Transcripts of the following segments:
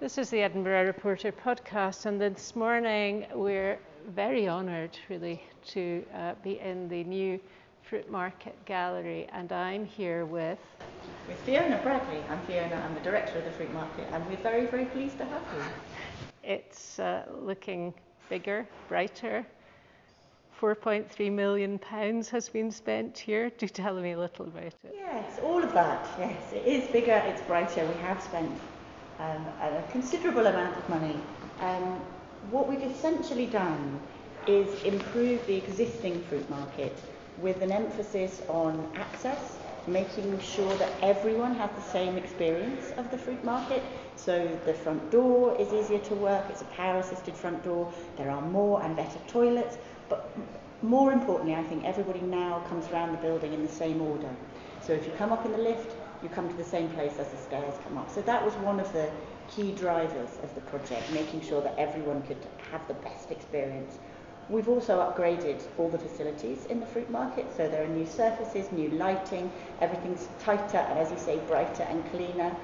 This is the Edinburgh Reporter podcast, and this morning we're very honoured, really, to uh, be in the new Fruitmarket Gallery, and I'm here with. With Fiona Bradley. I'm Fiona, I'm the director of the Fruitmarket, and we're very, very pleased to have you. It's uh, looking bigger, brighter. 4.3 million pounds has been spent here. Do tell me a little about it. Yes, all of that. Yes, it is bigger, it's brighter. We have spent um, a considerable amount of money. Um, what we've essentially done is improve the existing fruit market with an emphasis on access, making sure that everyone has the same experience of the fruit market. So the front door is easier to work, it's a power assisted front door, there are more and better toilets, but more importantly, I think everybody now comes around the building in the same order. So if you come up in the lift, you come to the same place as the stairs come up. So that was one of the key drivers of the project, making sure that everyone could have the best experience. We've also upgraded all the facilities in the fruit market, so there are new surfaces, new lighting, everything's tighter and, as you say, brighter and cleaner.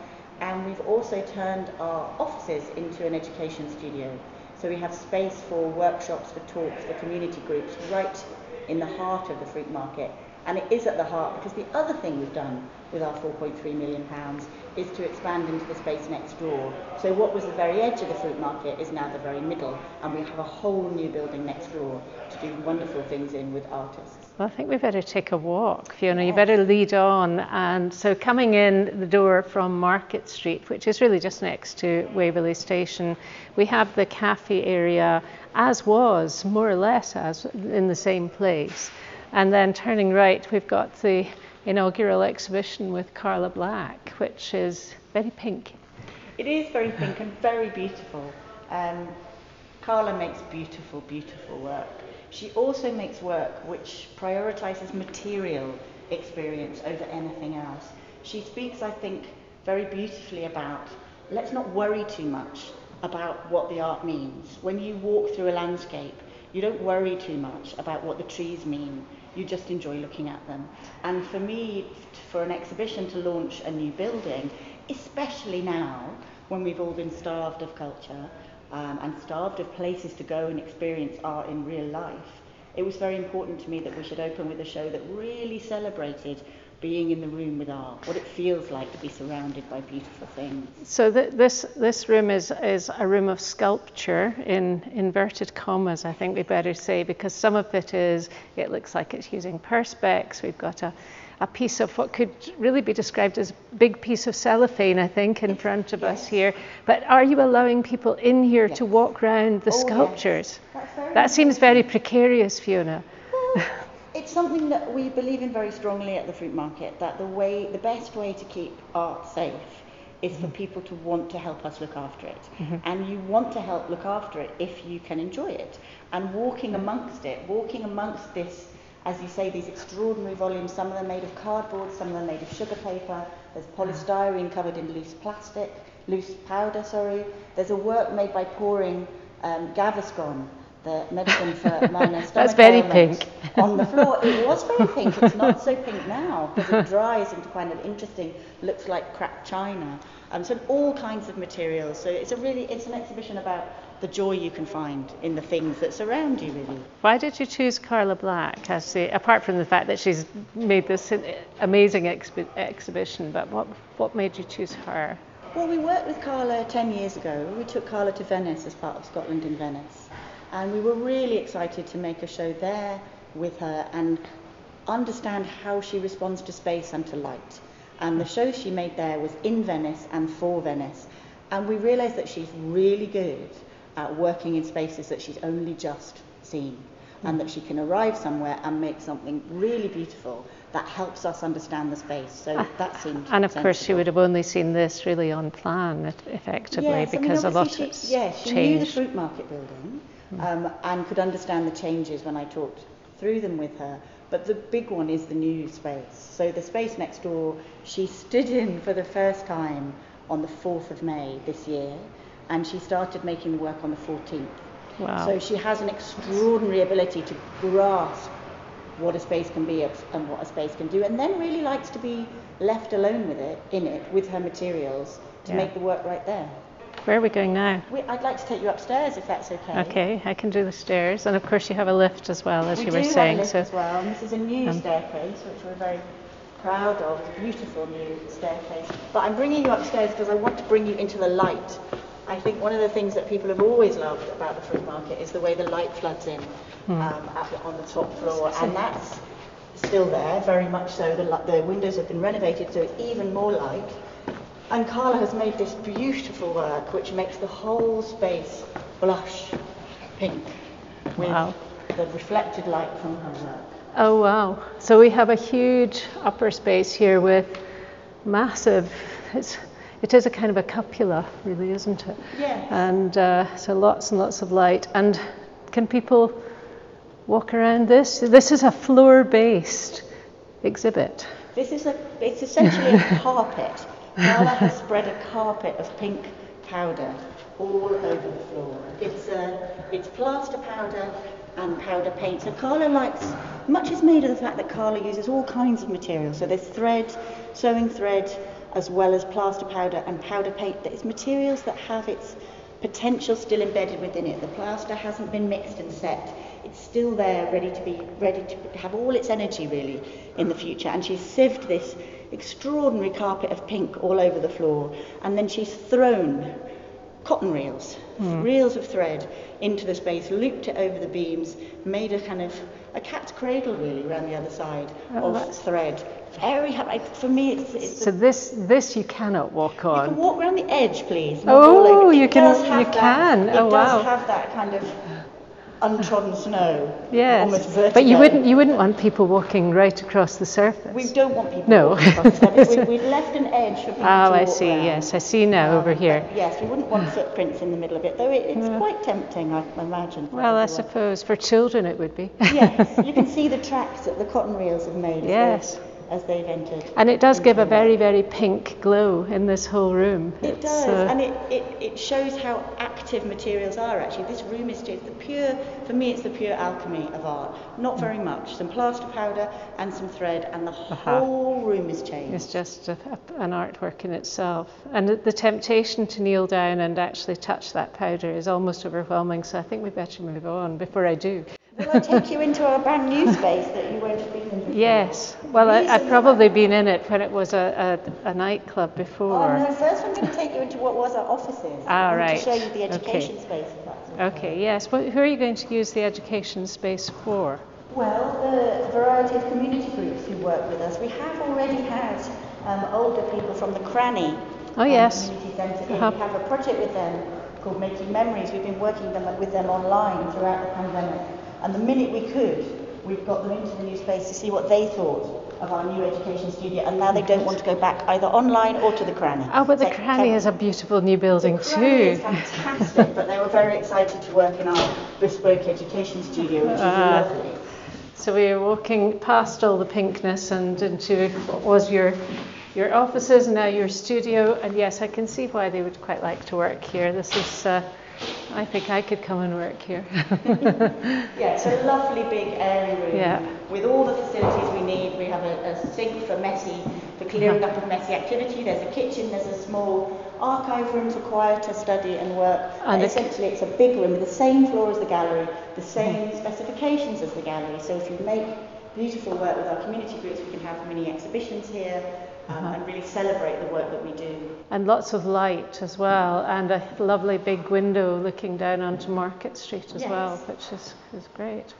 And we've also turned our offices into an education studio. So we have space for workshops, for talks, for community groups, right in the heart of the fruit market. And it is at the heart because the other thing we've done with our 4.3 million pounds is to expand into the space next door. So what was the very edge of the fruit market is now the very middle, and we have a whole new building next door to do wonderful things in with artists. Well, I think we better take a walk, Fiona. Yes. You better lead on. And so, coming in the door from Market Street, which is really just next to Waverley Station, we have the cafe area, as was more or less as in the same place. And then turning right, we've got the inaugural exhibition with Karla Black, which is very pink. It is very pink and very beautiful. Um, Karla makes beautiful, beautiful work. She also makes work which prioritizes material experience over anything else. She speaks, I think, very beautifully about let's not worry too much about what the art means. When you walk through a landscape, you don't worry too much about what the trees mean you just enjoy looking at them. And for me, for an exhibition to launch a new building, especially now when we've all been starved of culture um, and starved of places to go and experience art in real life, it was very important to me that we should open with a show that really celebrated being in the room with art, what it feels like to be surrounded by beautiful things. So th- this this room is is a room of sculpture in inverted commas, I think we better say, because some of it is it looks like it's using perspex. We've got a a piece of what could really be described as a big piece of cellophane, I think, in front of yes. us here. But are you allowing people in here yes. to walk around the oh, sculptures? Yes. That seems very precarious, Fiona. Well, it's something that we believe in very strongly at the fruit market that the way the best way to keep art safe is mm-hmm. for people to want to help us look after it mm-hmm. and you want to help look after it if you can enjoy it and walking amongst it walking amongst this as you say these extraordinary volumes some of them made of cardboard some of them made of sugar paper there's polystyrene covered in loose plastic loose powder sorry there's a work made by pouring um, Gaviscon the medicine for minor stomach That's very pink. on the floor. It was very pink. It's not so pink now because it dries into kind of interesting, looks like cracked china. Um, so all kinds of materials. So it's a really, it's an exhibition about the joy you can find in the things that surround you, really. Why did you choose Karla Black as the, apart from the fact that she's made this amazing expi- exhibition, but what, what made you choose her? Well, we worked with Karla 10 years ago. We took Karla to Venice as part of Scotland in Venice. And we were really excited to make a show there with her and understand how she responds to space and to light. And the show she made there was in Venice and for Venice. And we realized that she's really good at working in spaces that she's only just seen. And that she can arrive somewhere and make something really beautiful that helps us understand the space. So ah, that seemed. And of sensible. course, she would have only seen this really on plan, effectively, yes, because I mean, a lot she, of Yeah, she changed. knew the fruit market building um, and could understand the changes when I talked through them with her. But the big one is the new space. So the space next door, she stood in for the first time on the 4th of May this year, and she started making the work on the 14th. Wow. So she has an extraordinary ability to grasp what a space can be and what a space can do, and then really likes to be left alone with it, in it, with her materials, to yeah. make the work right there. Where are we going now? We, I'd like to take you upstairs if that's okay. Okay, I can do the stairs, and of course you have a lift as well, as we you do were have saying. a lift so as well, and this is a new um, staircase, which we're very proud of. It's a beautiful new staircase. But I'm bringing you upstairs because I want to bring you into the light. I think one of the things that people have always loved about the fruit market is the way the light floods in Hmm. um, the, on the top floor, and that's still there, very much so. The, the windows have been renovated, so it's even more light. And Karla has made this beautiful work, which makes the whole space blush pink with Wow. the reflected light from her work. Oh wow! So we have a huge upper space here with massive. It's it is a kind of a cupola, really, isn't it? Yes. And uh, so lots and lots of light. And can people walk around this? This is a floor-based exhibit. This is a, it's essentially a carpet. Karla has spread a carpet of pink powder all over the floor. It's, uh, it's plaster powder and powder paint. So Karla likes, much is made of the fact that Karla uses all kinds of materials. So there's thread, sewing thread, as well as plaster powder and powder paint. There's materials that have its potential still embedded within it. The plaster hasn't been mixed and set. It's still there, ready to be, ready to have all its energy really in the future. And she's sieved this extraordinary carpet of pink all over the floor, and then she's thrown cotton reels, hmm. reels of thread into the space, looped it over the beams, made a kind of a cat's cradle really around the other side Oh, of that's- thread. Very happy. For me, it's, it's So this this you cannot walk on. you can walk around the edge, please. Oh. You can- does you that- can. It Oh, does wow. have that kind of untrodden snow. Yes, but you wouldn't you wouldn't want people walking right across the surface. We don't want people. No. walking across the surface. we, we've left an edge for people Oh, I see. around. Yes, I see now over Um, here. Yes, we wouldn't want footprints in the middle of it, though it, it's quite tempting, I imagine. Well, I suppose for children it would be. yes, you can see the tracks that the cotton reels have made Yes. they've, as they've entered. And it does give a very, very pink glow in this whole room. It It's, does, uh, and it, it, it shows how active materials are actually. This room is just the pure, for me, it's the pure alchemy of art. Not very much, some plaster powder and some thread, and the Uh-huh. whole room is changed. It's just a, a- an artwork in itself. And the, the temptation to kneel down and actually touch that powder is almost overwhelming, so I think we better move on before I do. Will I take you into our brand new space that you won't have been in before? Yes, well, I, I've probably been in it when it was a, a, a nightclub Oh, before. no, first I'm going to take you into what was our offices. Ah, I want right. to show you the Okay. education space, if that's okay. Okay, yes. Well, who are you going to use the education space for? Well, the variety of community groups who work with us. We have already had um, older people from the Cranny Oh, um, yes. Community Centre. Uh-huh. We have a project with them called Making Memories. We've been working them, with them online throughout the pandemic. And the minute we could, we've got them into the new space to see what they thought of our new education studio. And now they don't want to go back either online or to the Cranny. Oh, but the So, Cranny has a beautiful new building the is too. fantastic, but they were very excited to work in our bespoke education studio, which is Ah. lovely. So we are walking past all the pinkness and into what was your your offices and now your studio. And yes, I can see why they would quite like to work here. This is, uh, I think I could come and work here. Yeah, it's a lovely big airy room Yeah. with all the facilities we need. We have a, a sink for messy, for clearing Uh-huh. up of messy activity. There's a kitchen. There's a small archive room for quieter study and work. And a- essentially, it's a big room with the same floor as the gallery, the same specifications as the gallery. So if you make beautiful work with our community groups, we can have mini exhibitions here um, Uh-huh. and really celebrate the work that we do. and lots of light as well, and a lovely big window looking down onto Market Street as well, which is, is great.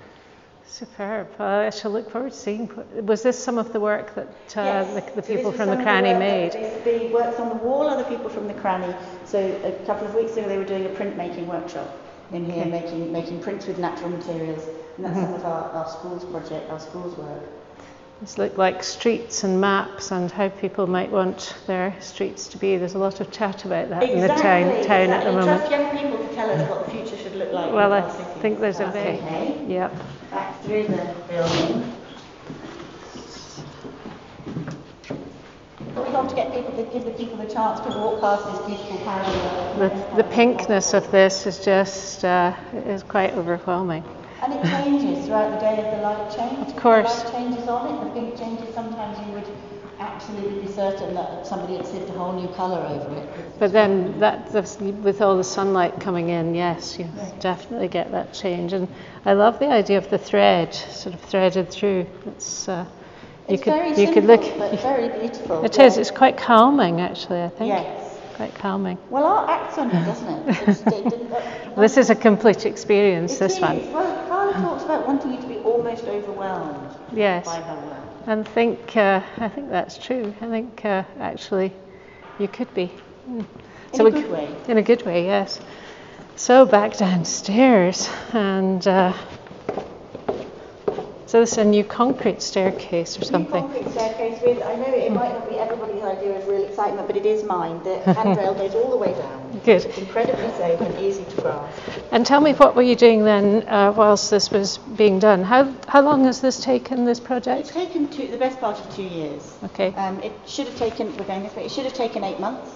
Superb. Uh, I shall look forward to seeing. Was this some of the work that uh, Yes. the, the people from the Cranny work made? The, the works on the wall are the people from the Cranny. So a couple of weeks ago they were doing a printmaking workshop in here, Okay. making making prints with natural materials. And that's some of our, our schools project, our schools work. This look like streets and maps and how people might want their streets to be. There's a lot of chat about that in the town, town at the exactly. moment. Trust young people to tell us what the future should look like. Well, I think there's a That's big. Okay. Yep. Back through the building. But we want to get people to give the people the chance to walk past this beautiful The, the pinkness of this is just uh, is quite overwhelming. And it changes throughout the day as the light changes. Of course. The light changes on it, the pink changes. Sometimes you would absolutely be certain that somebody had sieved a whole new colour over it. But then that with all the sunlight coming in, yes, you definitely get that change. And I love the idea of the thread, sort of threaded through. It's uh, you it's could very you simple, could look. But very beautiful. It yeah. is. It's quite calming, actually. I think. Yes. Quite calming. Well, art acts on it, doesn't it? this is a complete experience. It this is. one. Well, talks about wanting you to be almost overwhelmed yes. by her work. And think, uh, I think that's true. I think uh, actually you could be. Mm. So in a good way. In a good way, yes. So back downstairs, and uh, so this is a new concrete staircase or something. New concrete staircase with, I know it might not be everybody's idea of real excitement, but it is mine. The handrail goes all the way down. Good. It's incredibly safe and easy to grasp. And tell me, what were you doing then uh, whilst this was being done? How, how long has this taken, this project? It's taken two, the best part of two years. Okay. Um, it should have taken, we're going this way, it should have taken eight months.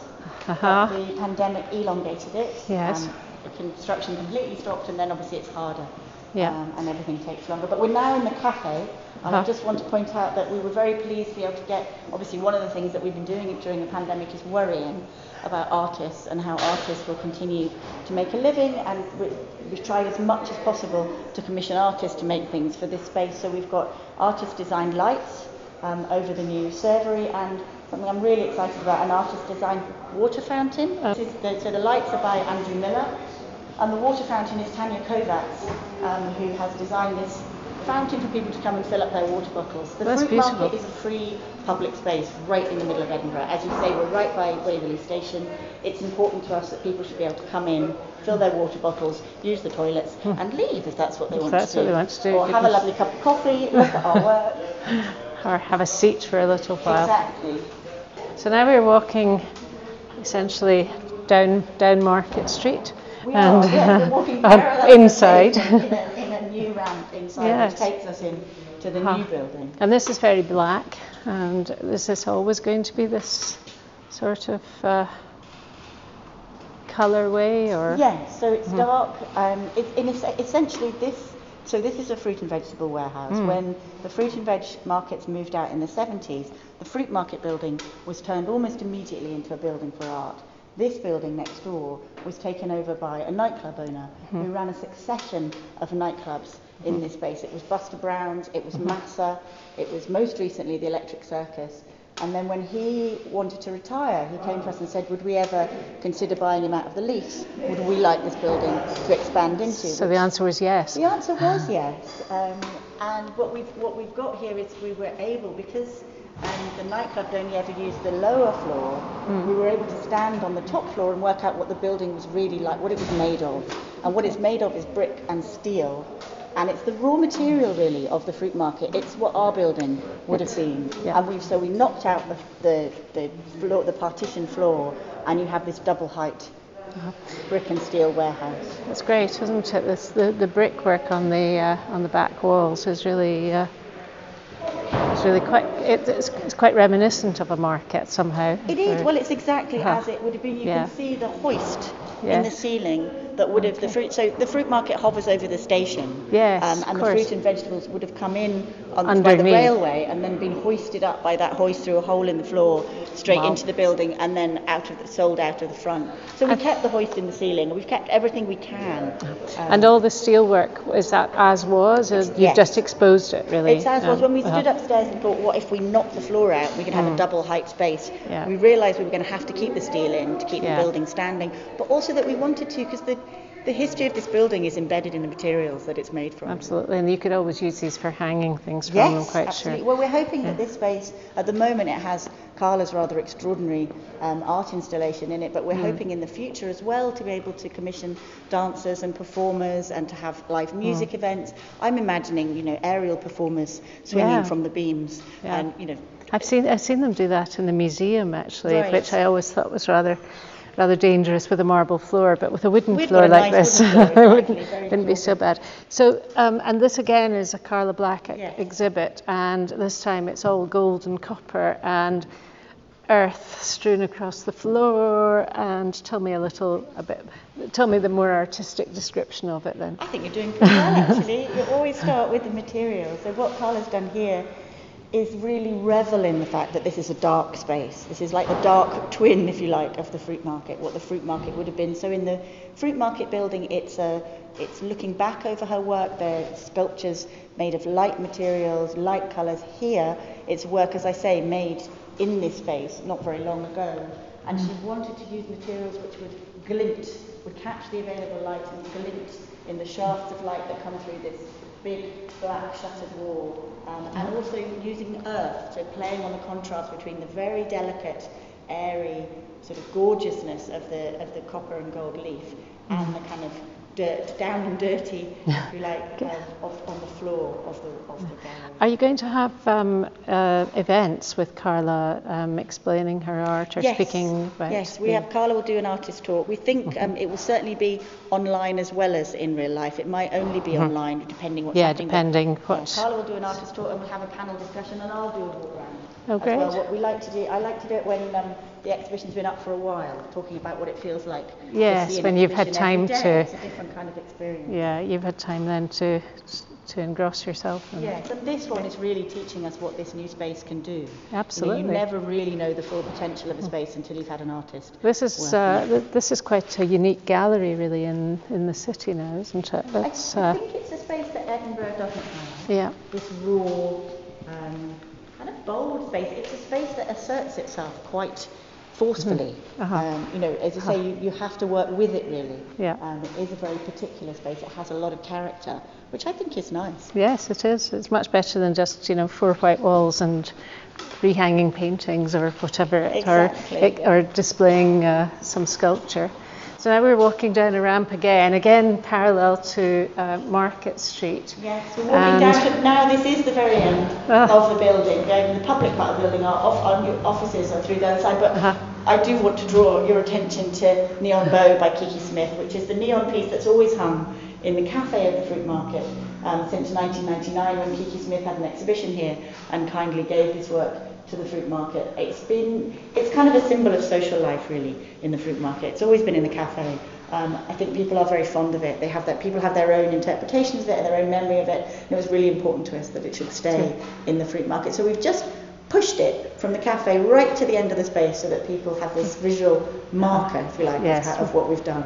Uh-huh. the pandemic elongated it. Yes. Um, construction completely stopped and then obviously it's harder yeah. um, and everything takes longer. But we're now in the cafe, and uh-huh. I just want to point out that we were very pleased to be able to get. Obviously, one of the things that we've been doing during the pandemic is worrying about artists and how artists will continue to make a living, and we, we've tried as much as possible to commission artists to make things for this space. So we've got artist designed lights um, over the new servery and something I'm really excited about, an artist designed water fountain. Uh. The, so the lights are by Andrew Miller, and the water fountain is Tanya Kovacs, um, who has designed this fountain for people to come and fill up their water bottles. The That's fruit beautiful. market is a free public space right in the middle of Edinburgh. As you say, we're right by Waverley Station. It's important to us that people should be able to come in, fill their water bottles, use the toilets, hmm. and leave if that's what they if want that's to do. What they want to do. Or have a lovely cup of coffee, look at our work. Or have a seat for a little while. Exactly. So now we're walking essentially down down Market Street. We and, are, yeah, uh, inside. In a, in a, new ramp inside, yes. which takes us in to the huh. new building. And this is very black, and this is always going to be this sort of uh, colorway, or yes. So it's mm. dark. Um, it, in essentially this. So this is a fruit and vegetable warehouse. Mm. When the fruit and veg markets moved out in the 70s, the fruit market building was turned almost immediately into a building for art. This building next door was taken over by a nightclub owner mm-hmm. who ran a succession of nightclubs in mm-hmm. this space. It was Buster Brown's, it was mm-hmm. Massa, it was most recently the Electric Circus. And then when he wanted to retire, he came to us and said, would we ever consider buying him out of the lease? Would we like this building to expand into? So the answer was yes. The answer was yes. Um, and what we've, what we've got here is we were able, because and the nightclub only ever used the lower floor, mm. we were able to stand on the top floor and work out what the building was really like, what it was made of. And what it's made of is brick and steel. And it's the raw material really of the fruit market. It's what our building would have been. Yeah. And we've so we knocked out the the, the floor, the partition floor, and you have this double height uh-huh. brick and steel warehouse. That's great, isn't it? This, the the brickwork on the uh, on the back walls is really uh, it's really quite it's, it's, quite reminiscent of a market somehow. It is. Well, it's exactly uh-huh. as it would have been. You yeah. can see the hoist yes. in the ceiling that would have okay. the fruit. So the fruit market hovers over the station. Yes, um, and the course. fruit and vegetables would have come in on, by the railway and then been hoisted up by that hoist through a hole in the floor straight wow. into the building and then out of the, sold out of the front. So we kept the hoist in the ceiling. We've kept everything we can. Um, and all the steel work is that as was, or you yes. just exposed it really? It's as was. When we stood uh-huh. upstairs and thought, what if we knocked the floor out? We could have mm. a double height space. Yeah. We realised we were going to have to keep the steel in to keep yeah. the building standing, but also that we wanted to because the the history of this building is embedded in the materials that it's made from. Absolutely, and you could always use these for hanging things from, yes, I'm quite absolutely. sure. Well, we're hoping yeah. that this space, at the moment, it has Karla's rather extraordinary um, art installation in it, but we're mm. hoping in the future as well to be able to commission dancers and performers and to have live music mm. events. I'm imagining, you know, aerial performers swinging yeah. from the beams yeah. and, you know. I've seen I've seen them do that in the museum actually, right. which I always thought was rather rather dangerous with a marble floor, but with a wooden We'd floor like nice this, it wouldn't, wouldn't be so bad. So, um, and this again is a Karla Black yes. exhibit, and this time it's all gold and copper and earth strewn across the floor. And tell me a little a bit. Tell me the more artistic description of it then. I think you're doing pretty well actually. you always start with the materials. So what Karla's done here is really revel in the fact that this is a dark space. This is like the dark twin, if you like, of the fruit market, what the fruit market would have been. So in the fruit market building, it's a it's looking back over her work. There are sculptures made of light materials, light colours. Here, it's work, as I say, made in this space not very long ago. And she wanted to use materials which would glint, would catch the available light and glint in the shafts of light that come through this big black shuttered wall. Um, and also using earth, so playing on the contrast between the very delicate, airy, sort of gorgeousness of the, of the copper and gold leaf and the kind of dirt, down and dirty, if you like, of, on the floor of the, of the gallery. Are you going to have um, uh, events with Karla um, explaining her art or yes. speaking about Yes, we have Karla will do an artist talk. We think um, it will certainly be online as well as in real life. It might only be online, depending what's Yeah, happening. depending But, what. Karla will do an artist talk and we'll have a panel discussion and I'll do a walk round. Oh, as great. well. What we like to do, I like to do it when um, the exhibition's been up for a while, talking about what it feels like. to Yes, when you've had time to- It's a different kind of experience. Yeah, you've had time then to to engross yourself. In Yes, and this one is really teaching us what this new space can do. Absolutely. I mean, you never really know the full potential of a space until you've had an artist. This is uh, th- this is quite a unique gallery, really, in, in the city now, isn't it? It's, I uh, think it's a space that Edinburgh doesn't have. yeah, This raw, um, kind of bold space. It's a space that asserts itself quite forcefully. Uh-huh. Um, you know, as you say, you, you have to work with it really. Yeah. Um, it is a very particular space. It has a lot of character, which I think is nice. yes, it is. It's much better than just you know four white walls and rehanging paintings or whatever, Exactly. or or displaying uh, some sculpture. So now we're walking down a ramp again, again parallel to uh, Market Street. Yes, we're walking And- down to, now this is the very end Ah. of the building. Going the public part of the building, our, off, our offices are through the other side, but Uh-huh. I do want to draw your attention to Neon Bow by Kiki Smith, which is the neon piece that's always hung in the cafe of the fruit market um, since 1999 when Kiki Smith had an exhibition here and kindly gave this work to the fruit market. It's been, it's kind of a symbol of social life really in the fruit market. It's always been in the cafe. Um, I think people are very fond of it. They have that, people have their own interpretations of it, and their own memory of it. And it was really important to us that it should stay in the fruit market. So we've just pushed it from the cafe right to the end of the space so that people have this visual marker, if you like, Yes. of, of what we've done.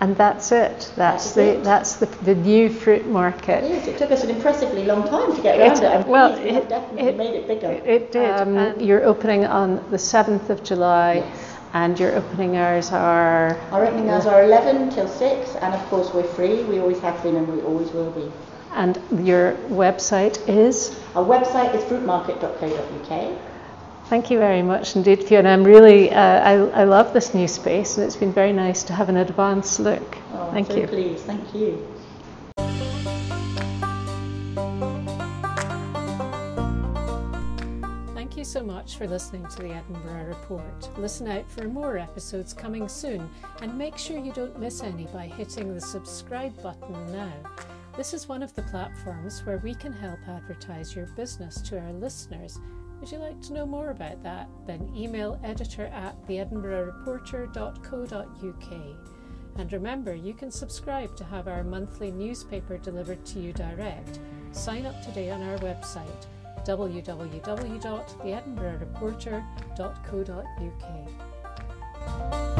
And that's it. That's is the it. that's the, the new fruit market. is. It took us an impressively long time to get around It- it. I'm well, pleased we it- definitely it- made it bigger. It did. Um, you're opening on the 7th of July, Yes. and your opening hours are. Our opening hours are 11 till 6, and of course we're free. We always have been and we always will be. And your website is. Our website is fruitmarket.co.uk. Thank you very much indeed, Fiona. I'm really, uh, I, I love this new space, and it's been very nice to have an advanced look. Oh, Thank so you. Please, Thank you. Thank you so much for listening to the Edinburgh Report. Listen out for more episodes coming soon and make sure you don't miss any by hitting the subscribe button now. This is one of the platforms where we can help advertise your business to our listeners. Would you like to know more about that? Then email editor at theedinburghreporter.co.uk. And remember, you can subscribe to have our monthly newspaper delivered to you direct. Sign up today on our website www.theedinburghreporter.co.uk.